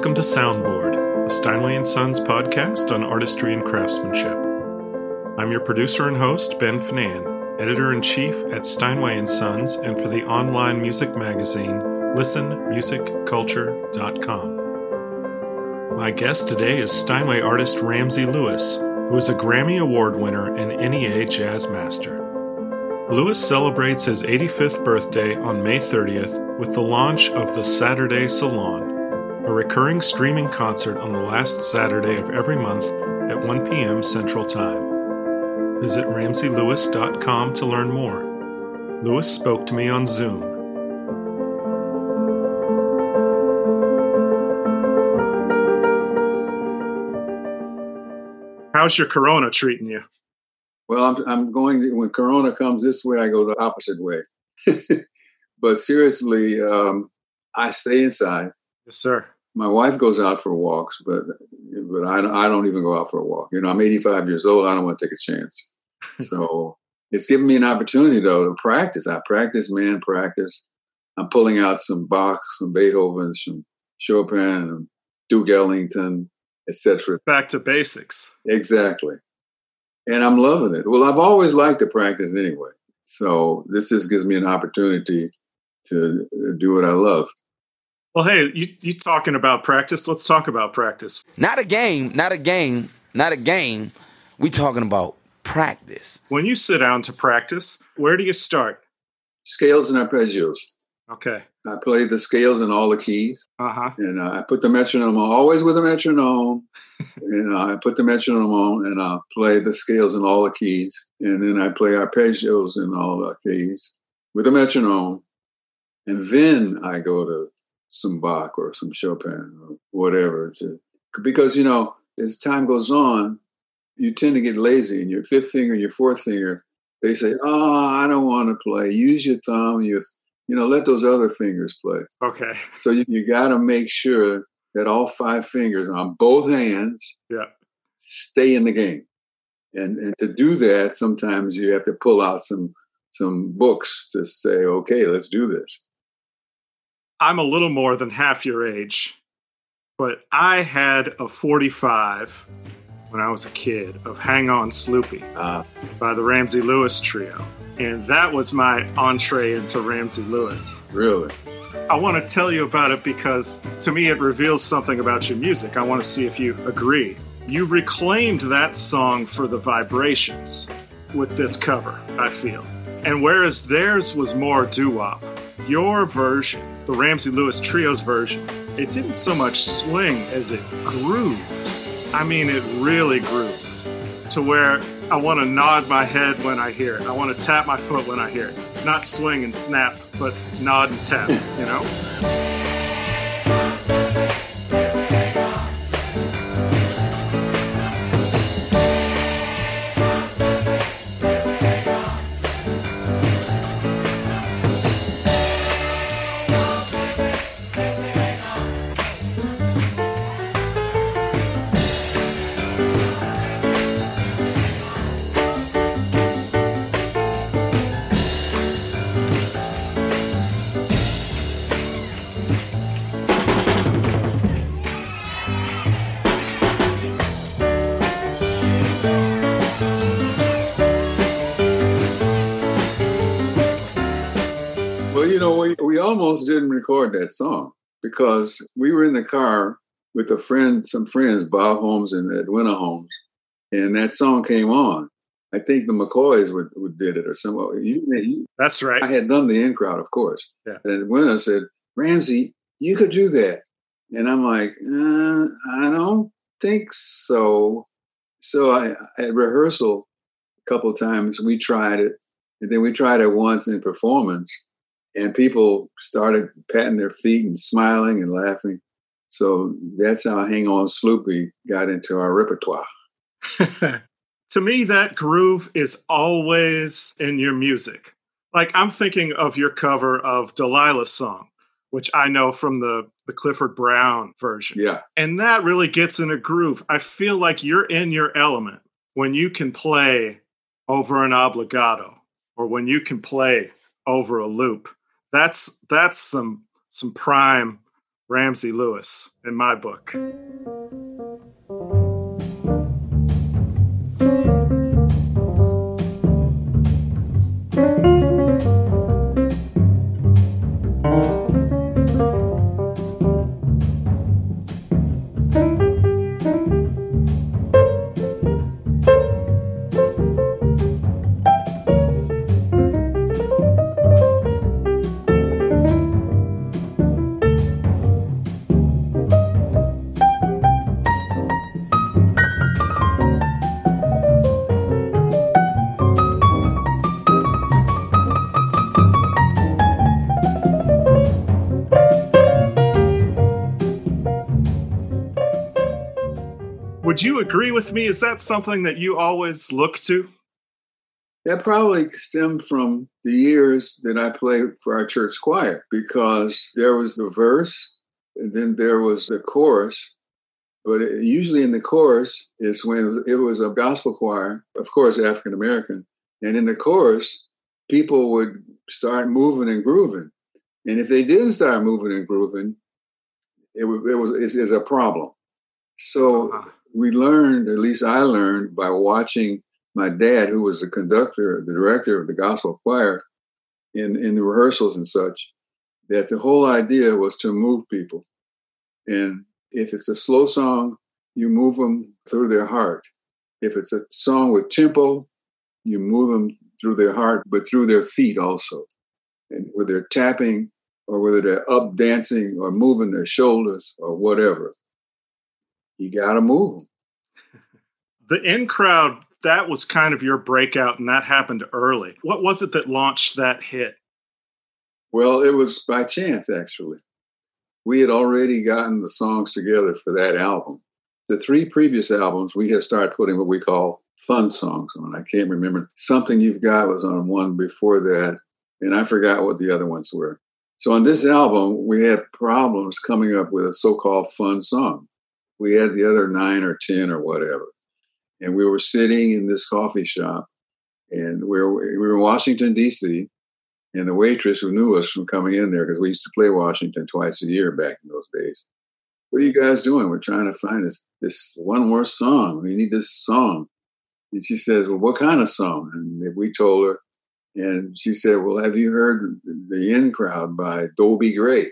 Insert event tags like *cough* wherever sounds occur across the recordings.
Welcome to Soundboard, the Steinway Sons podcast on artistry and craftsmanship. I'm your producer and host, Ben Finane, editor in chief at Steinway Sons and for the online music magazine listenmusicculture.com. My guest today is Steinway artist Ramsey Lewis, who is a Grammy Award winner and NEA Jazz Master. Lewis celebrates his 85th birthday on May 30th with the launch of the Saturday Salon a recurring streaming concert on the last Saturday of every month at 1 p.m. Central Time. Visit ramseylewis.com to learn more. Lewis spoke to me on Zoom. How's your corona treating you? Well, I'm, I'm going, to, when corona comes this way, I go the opposite way. *laughs* but seriously, um, I stay inside. Yes, sir my wife goes out for walks, but but I, I don't even go out for a walk. You know, I'm 85 years old. I don't want to take a chance. *laughs* so it's given me an opportunity though to practice. I practice, man, practice. I'm pulling out some Bach, some Beethoven, some Chopin, um, Duke Ellington, etc. Back to basics. Exactly. And I'm loving it. Well, I've always liked to practice anyway. So this just gives me an opportunity to do what I love. Well, hey, you you talking about practice? Let's talk about practice. Not a game, not a game, not a game. We talking about practice. When you sit down to practice, where do you start? Scales and arpeggios. Okay. I play the scales in all the keys. Uh-huh. And uh, I put the metronome on, always with a metronome. *laughs* and uh, I put the metronome on and I play the scales in all the keys. And then I play arpeggios in all the keys with a metronome. And then I go to some Bach or some Chopin or whatever. To, because, you know, as time goes on, you tend to get lazy and your fifth finger and your fourth finger, they say, oh, I don't want to play. Use your thumb, your, you know, let those other fingers play. Okay. So you, you got to make sure that all five fingers on both hands yeah. stay in the game. And, and to do that, sometimes you have to pull out some some books to say, okay, let's do this. I'm a little more than half your age, but I had a 45 when I was a kid of Hang On Sloopy uh, by the Ramsey Lewis Trio. And that was my entree into Ramsey Lewis. Really? I want to tell you about it because to me it reveals something about your music. I want to see if you agree. You reclaimed that song for the vibrations with this cover, I feel. And whereas theirs was more doo wop, your version the Ramsey Lewis Trio's version, it didn't so much swing as it grooved. I mean, it really grooved to where I want to nod my head when I hear it. I want to tap my foot when I hear it. Not swing and snap, but nod and tap, you know? Almost didn't record that song because we were in the car with a friend, some friends, Bob Holmes and Edwina Holmes, and that song came on. I think the McCoys would, would did it or something. You, you, That's right. I had done the in crowd, of course. Yeah. And Edwina said, Ramsey, you could do that. And I'm like, uh, I don't think so. So I at rehearsal a couple times we tried it, and then we tried it once in performance, and people started patting their feet and smiling and laughing. So that's how Hang On Sloopy got into our repertoire. *laughs* to me, that groove is always in your music. Like I'm thinking of your cover of Delilah's song, which I know from the, the Clifford Brown version. Yeah. And that really gets in a groove. I feel like you're in your element when you can play over an obligato or when you can play over a loop that's that's some some prime Ramsey Lewis in my book. Agree with me? Is that something that you always look to? That probably stemmed from the years that I played for our church choir because there was the verse and then there was the chorus. But it, usually in the chorus is when it was a gospel choir, of course, African American. And in the chorus, people would start moving and grooving. And if they didn't start moving and grooving, it, it was it's, it's a problem. So uh-huh we learned, at least I learned, by watching my dad, who was the conductor, the director of the gospel choir, in, in the rehearsals and such, that the whole idea was to move people. And if it's a slow song, you move them through their heart. If it's a song with tempo, you move them through their heart, but through their feet also. And whether they're tapping or whether they're up dancing or moving their shoulders or whatever you got to move them. The in crowd, that was kind of your breakout, and that happened early. What was it that launched that hit? Well, it was by chance, actually. We had already gotten the songs together for that album. The three previous albums, we had started putting what we call fun songs on. I can't remember. Something You've Got was on one before that, and I forgot what the other ones were. So on this album, we had problems coming up with a so called fun song we had the other nine or 10 or whatever. And we were sitting in this coffee shop and we were, we were in Washington, D.C. And the waitress who knew us from coming in there, because we used to play Washington twice a year back in those days. What are you guys doing? We're trying to find this, this one more song. We need this song. And she says, Well, what kind of song? And we told her. And she said, Well, have you heard The In Crowd by Dobie Gray?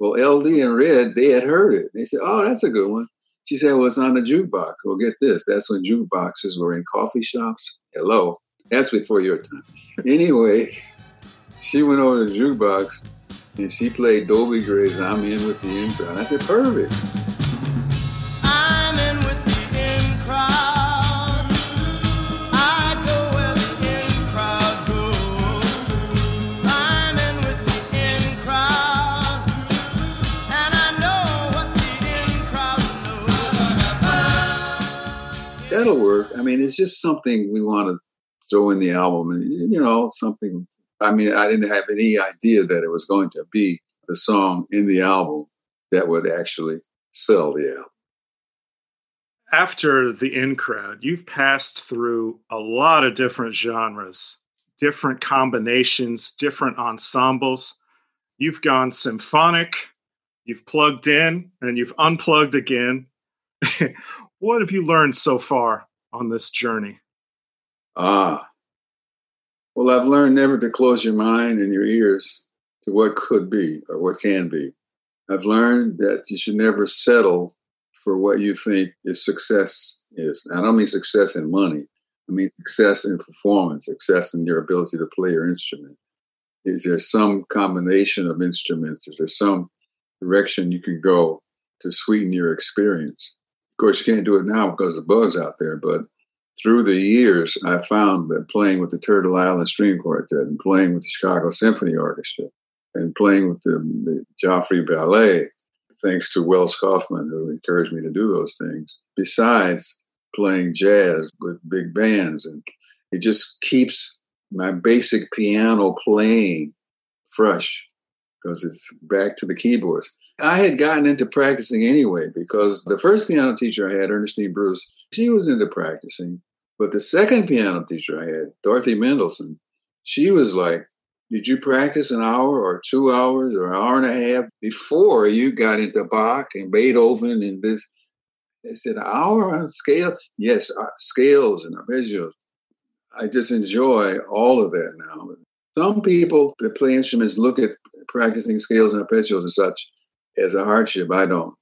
Well, Eldee and Red, they had heard it. They said, Oh, that's a good one. She said, Well, it's on the jukebox. Well, get this. That's when jukeboxes were in coffee shops. Hello. That's before your time. Anyway, she went over to the jukebox and she played Dobie Gray's I'm In with the In Crowd. I said, Perfect. I mean, it's just something we want to throw in the album, and you know, something. I mean, I didn't have any idea that it was going to be the song in the album that would actually sell the album. After the in crowd, you've passed through a lot of different genres, different combinations, different ensembles. You've gone symphonic, you've plugged in, and you've unplugged again. *laughs* What have you learned so far on this journey? Ah, well, I've learned never to close your mind and your ears to what could be or what can be. I've learned that you should never settle for what you think is success is. I don't mean success in money. I mean success in performance, success in your ability to play your instrument. Is there some combination of instruments? Is there some direction you can go to sweeten your experience? Course, you can't do it now because the bug's out there. But through the years, I found that playing with the Turtle Island String Quartet and playing with the Chicago Symphony Orchestra and playing with the, the Joffrey Ballet, thanks to Wells Kaufman, who encouraged me to do those things, besides playing jazz with big bands. And it just keeps my basic piano playing fresh because it's back to the keyboards. I had gotten into practicing anyway because the first piano teacher I had, Ernestine Bruce, she was into practicing. But the second piano teacher I had, Dorothy Mendelson, she was like, did you practice an hour or two hours or an hour and a half before you got into Bach and Beethoven and this? They said, an hour on scales? Yes, uh, scales and arpeggios. I just enjoy all of that now. Some people that play instruments look at practicing scales and arpeggios and such as a hardship. I don't.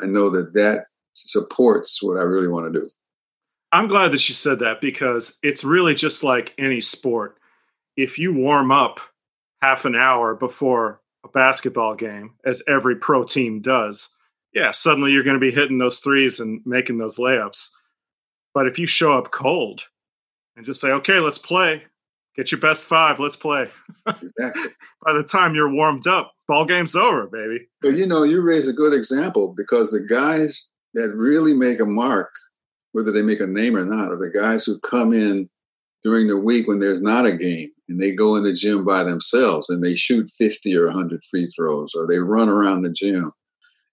I know that that supports what I really want to do. I'm glad that you said that because it's really just like any sport if you warm up half an hour before a basketball game, as every pro team does, yeah, suddenly you're going to be hitting those threes and making those layups. But if you show up cold and just say, okay, let's play, get your best five, let's play. Exactly. *laughs* By the time you're warmed up, ball game's over, baby. But you know, you raise a good example because the guys that really make a mark, whether they make a name or not, are the guys who come in during the week when there's not a game and they go in the gym by themselves and they shoot 50 or 100 free throws or they run around the gym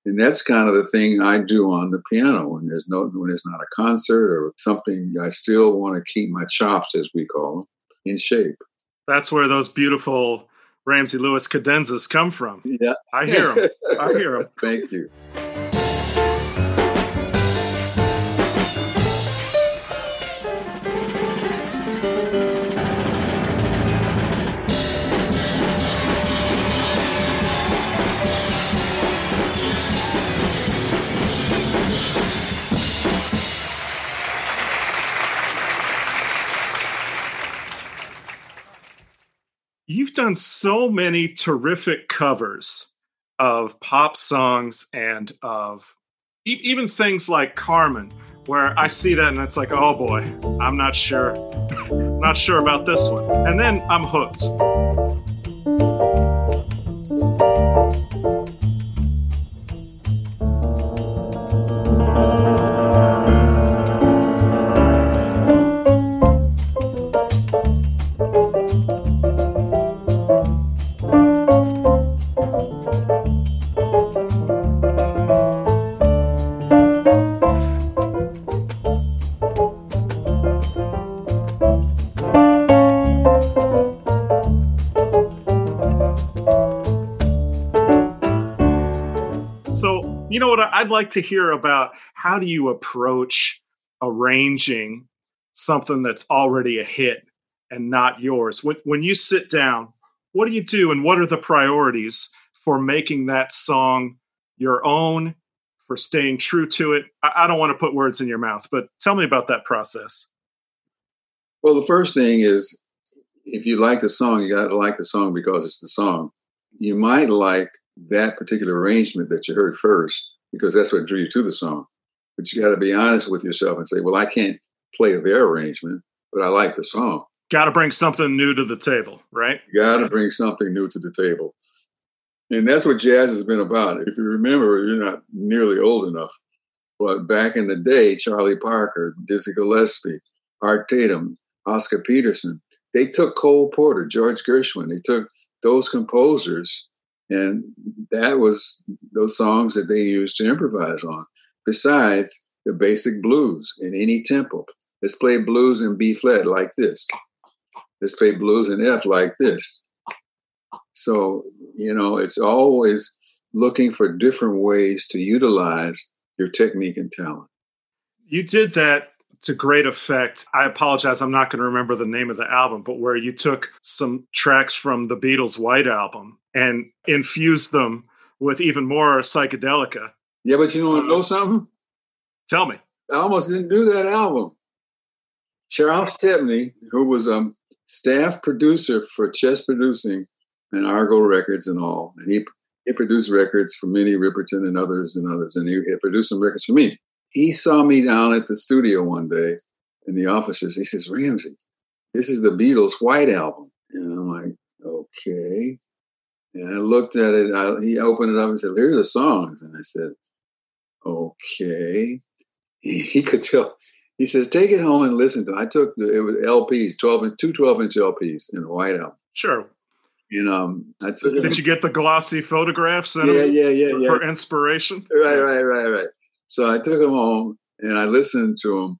and that's kind of the thing i do on the piano when there's no when there's not a concert or something i still want to keep my chops as we call them in shape. That's where those beautiful ramsey lewis cadenzas come from. Yeah. I hear them i hear them *laughs* thank you done so many terrific covers of pop songs and of e- even things like Carmen, where I see that and it's like, oh boy, I'm not sure, *laughs* not sure about this one. And then I'm hooked. I'd like to hear about how do you approach arranging something that's already a hit and not yours. When when you sit down, what do you do, and what are the priorities for making that song your own? For staying true to it. I, I don't want to put words in your mouth, but tell me about that process. Well, the first thing is if you like the song, you got to like the song because it's the song. You might like that particular arrangement that you heard first, because that's what drew you to the song. But you got to be honest with yourself and say, well, I can't play their arrangement, but I like the song. Got to bring something new to the table, right? Got to bring something new to the table. And that's what jazz has been about. If you remember, you're not nearly old enough, but back in the day, Charlie Parker, Dizzy Gillespie, Art Tatum, Oscar Peterson, they took Cole Porter, George Gershwin, they took those composers and that was those songs that they used to improvise on. Besides the basic blues in any tempo. Let's play blues in B flat like this. Let's play blues in F like this. So, you know, it's always looking for different ways to utilize your technique and talent. You did that to great effect. I apologize, I'm not going to remember the name of the album, but where you took some tracks from the Beatles' White Album and infused them with even more psychedelica. Yeah, but you want to know something? Tell me. I almost didn't do that album. Charles Stepney, who was a um, staff producer for Chess Producing and Argo Records and all, and he he produced records for Minnie Riperton and others and others, and he, he produced some records for me he saw me down at the studio one day in the offices. He says, Ramsey, this is the Beatles' White Album. And I'm like, okay. And I looked at it. I, he opened it up and said, here are the songs. And I said, okay. *laughs* He, he could tell. He says, take it home and listen to it. I took the, it was LPs, 12 and two 12 inch LPs in a white album. Sure. And um, I took Did you get the glossy photographs? Yeah, yeah, yeah, yeah. For inspiration? Right, right, right, right. So I took him home and I listened to him.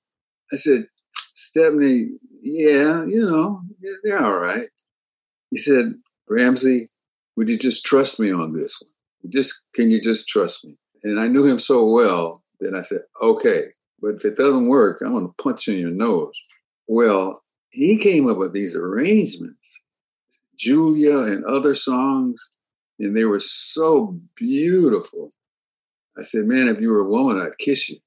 I said, Stepney, yeah, you know, they're all right. He said, Ramsey, would you just trust me on this one? Just can you just trust me? And I knew him so well that I said, okay, but if it doesn't work, I'm going to punch you in your nose. Well, he came up with these arrangements, Julia and other songs, and they were so beautiful. I said, man, if you were a woman, I'd kiss you.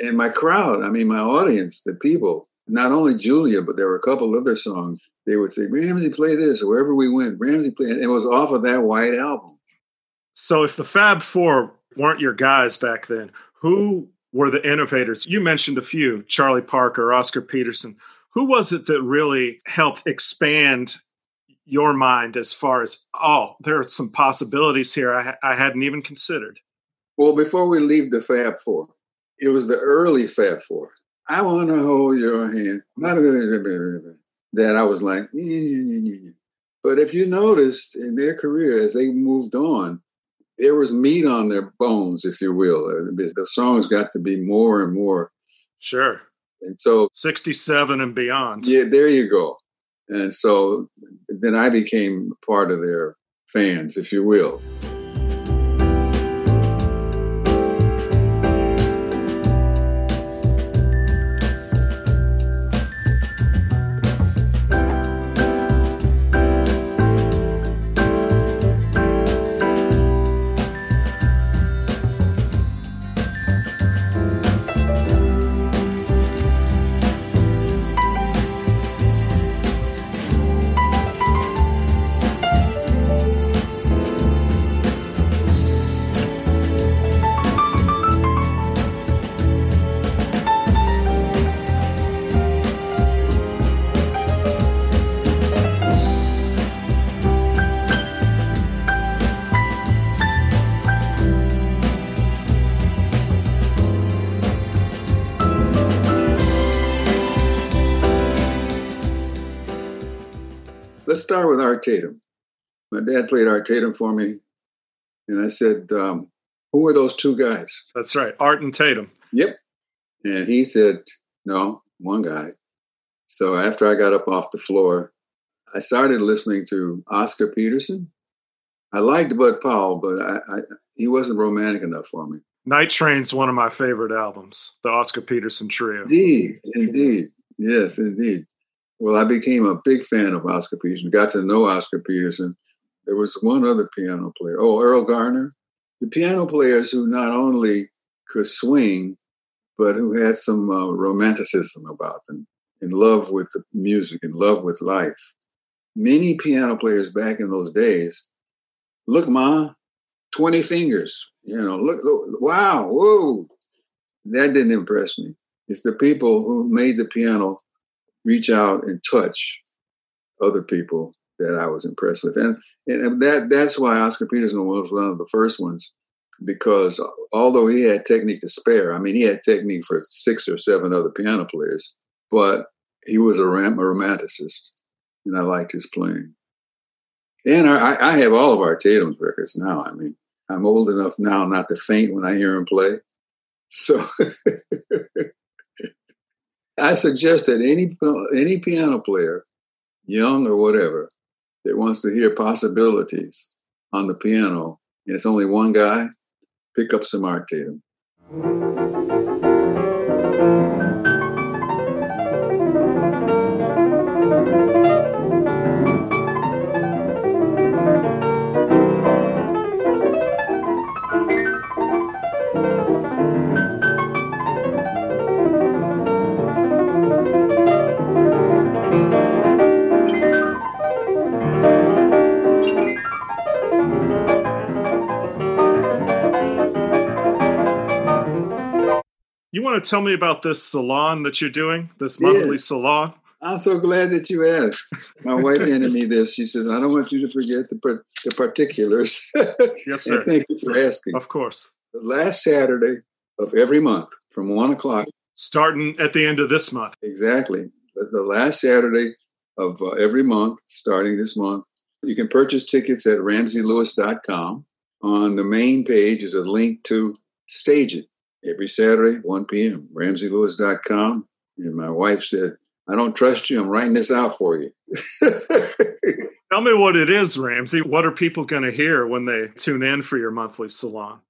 And my crowd, I mean, my audience, the people, not only Julia, but there were a couple other songs. They would say, Ramsey, play this. Wherever we went, Ramsey, play it. It was off of that white album. So if the Fab Four weren't your guys back then, who were the innovators? You mentioned a few Charlie Parker, Oscar Peterson. Who was it that really helped expand your mind as far as, oh, there are some possibilities here I, I hadn't even considered? Well, before we leave the Fab Four, it was the early Fab Four. I want to hold your hand. *laughs* That I was like, but if you noticed in their career as they moved on, there was meat on their bones, if you will. Uh, the songs got to be more and more. Sure. And so 67 and beyond. Yeah, there you go. And so then I became part of their fans, if you will. Start with Art Tatum. My dad played Art Tatum for me, and I said, um, "Who are those two guys?" That's right, Art and Tatum. Yep. And he said, "No, one guy." So after I got up off the floor, I started listening to Oscar Peterson. I liked Bud Powell, but I, I, he wasn't romantic enough for me. Night Train's one of my favorite albums, the Oscar Peterson trio. Indeed, indeed. Yes, indeed. Well, I became a big fan of Oscar Peterson, got to know Oscar Peterson. There was one other piano player, oh, Erroll Garner. The piano players who not only could swing, but who had some uh, romanticism about them, in love with the music, in love with life. Many piano players back in those days, look, Ma, 20 fingers, you know, look, look wow, whoa. That didn't impress me. It's the people who made the piano reach out and touch other people that I was impressed with. And, and that that's why Oscar Peterson was one of the first ones, because although he had technique to spare, I mean, he had technique for six or seven other piano players, but he was a, a romanticist, and I liked his playing. And I, I have all of Art Tatum's records now. I mean, I'm old enough now not to faint when I hear him play. So *laughs* I suggest that any any piano player, young or whatever, that wants to hear possibilities on the piano, and it's only one guy, pick up some Art Tatum. You want to tell me about this salon that you're doing, this monthly yeah. salon? I'm so glad that you asked. My wife *laughs* handed me this. She says, "I don't want you to forget the the particulars." *laughs* Yes, sir. thank you for asking. Of course. The last Saturday of every month, from one o'clock, starting at the end of this month. Exactly, the, the last Saturday of uh, every month, starting this month, you can purchase tickets at RamseyLewis.com. On the main page is a link to StageIt every Saturday, 1 p.m., ramseylewis.com. And my wife said, I don't trust you. I'm writing this out for you. *laughs* Tell me what it is, Ramsey. What are people going to hear when they tune in for your monthly salon?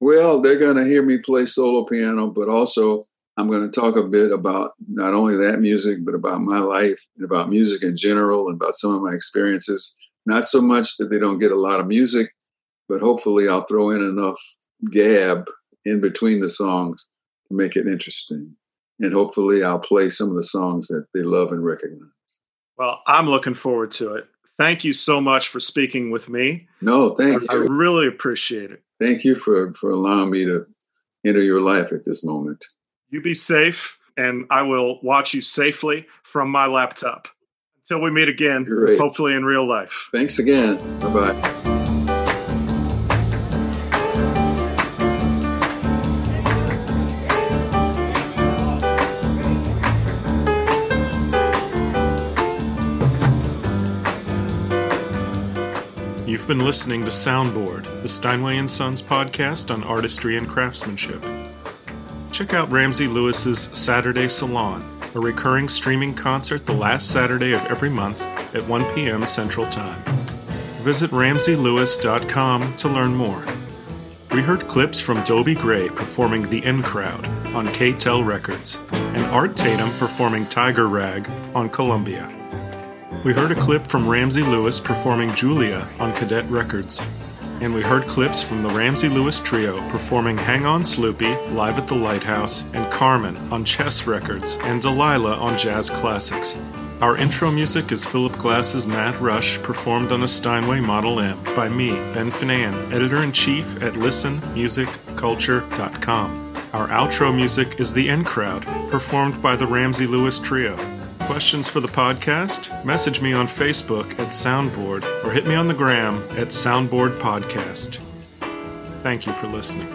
Well, they're going to hear me play solo piano, but also I'm going to talk a bit about not only that music, but about my life and about music in general and about some of my experiences. Not so much that they don't get a lot of music, but hopefully I'll throw in enough gab in between the songs to make it interesting. And hopefully I'll play some of the songs that they love and recognize. Well, I'm looking forward to it thank you so much for speaking with me. No, thank I, you. I really appreciate it. Thank you for, for allowing me to enter your life at this moment. You be safe, and I will watch you safely from my laptop. Until we meet again, Great. hopefully in real life. Thanks again. Bye bye. You've been listening to Soundboard, the Steinway & Sons podcast on artistry and craftsmanship. Check out Ramsey Lewis's Saturday Salon, a recurring streaming concert the last Saturday of every month at 1 p.m. Central Time. Visit ramseylewis.com to learn more. We heard clips from Dobie Gray performing The In Crowd on K-Tel Records and Art Tatum performing Tiger Rag on Columbia. We heard a clip from Ramsey Lewis performing Julia on Cadet Records. And we heard clips from the Ramsey Lewis Trio performing Hang On Sloopy live at the Lighthouse and Carmen on Chess Records and Delilah on Jazz Classics. Our intro music is Philip Glass's Mad Rush, performed on a Steinway Model M by me, Ben Finane, editor in chief at listenmusicculture.com. Our outro music is The In Crowd, performed by the Ramsey Lewis Trio. Questions for the podcast? Message me on Facebook at Soundboard or hit me on the gram at Soundboard Podcast. Thank you for listening.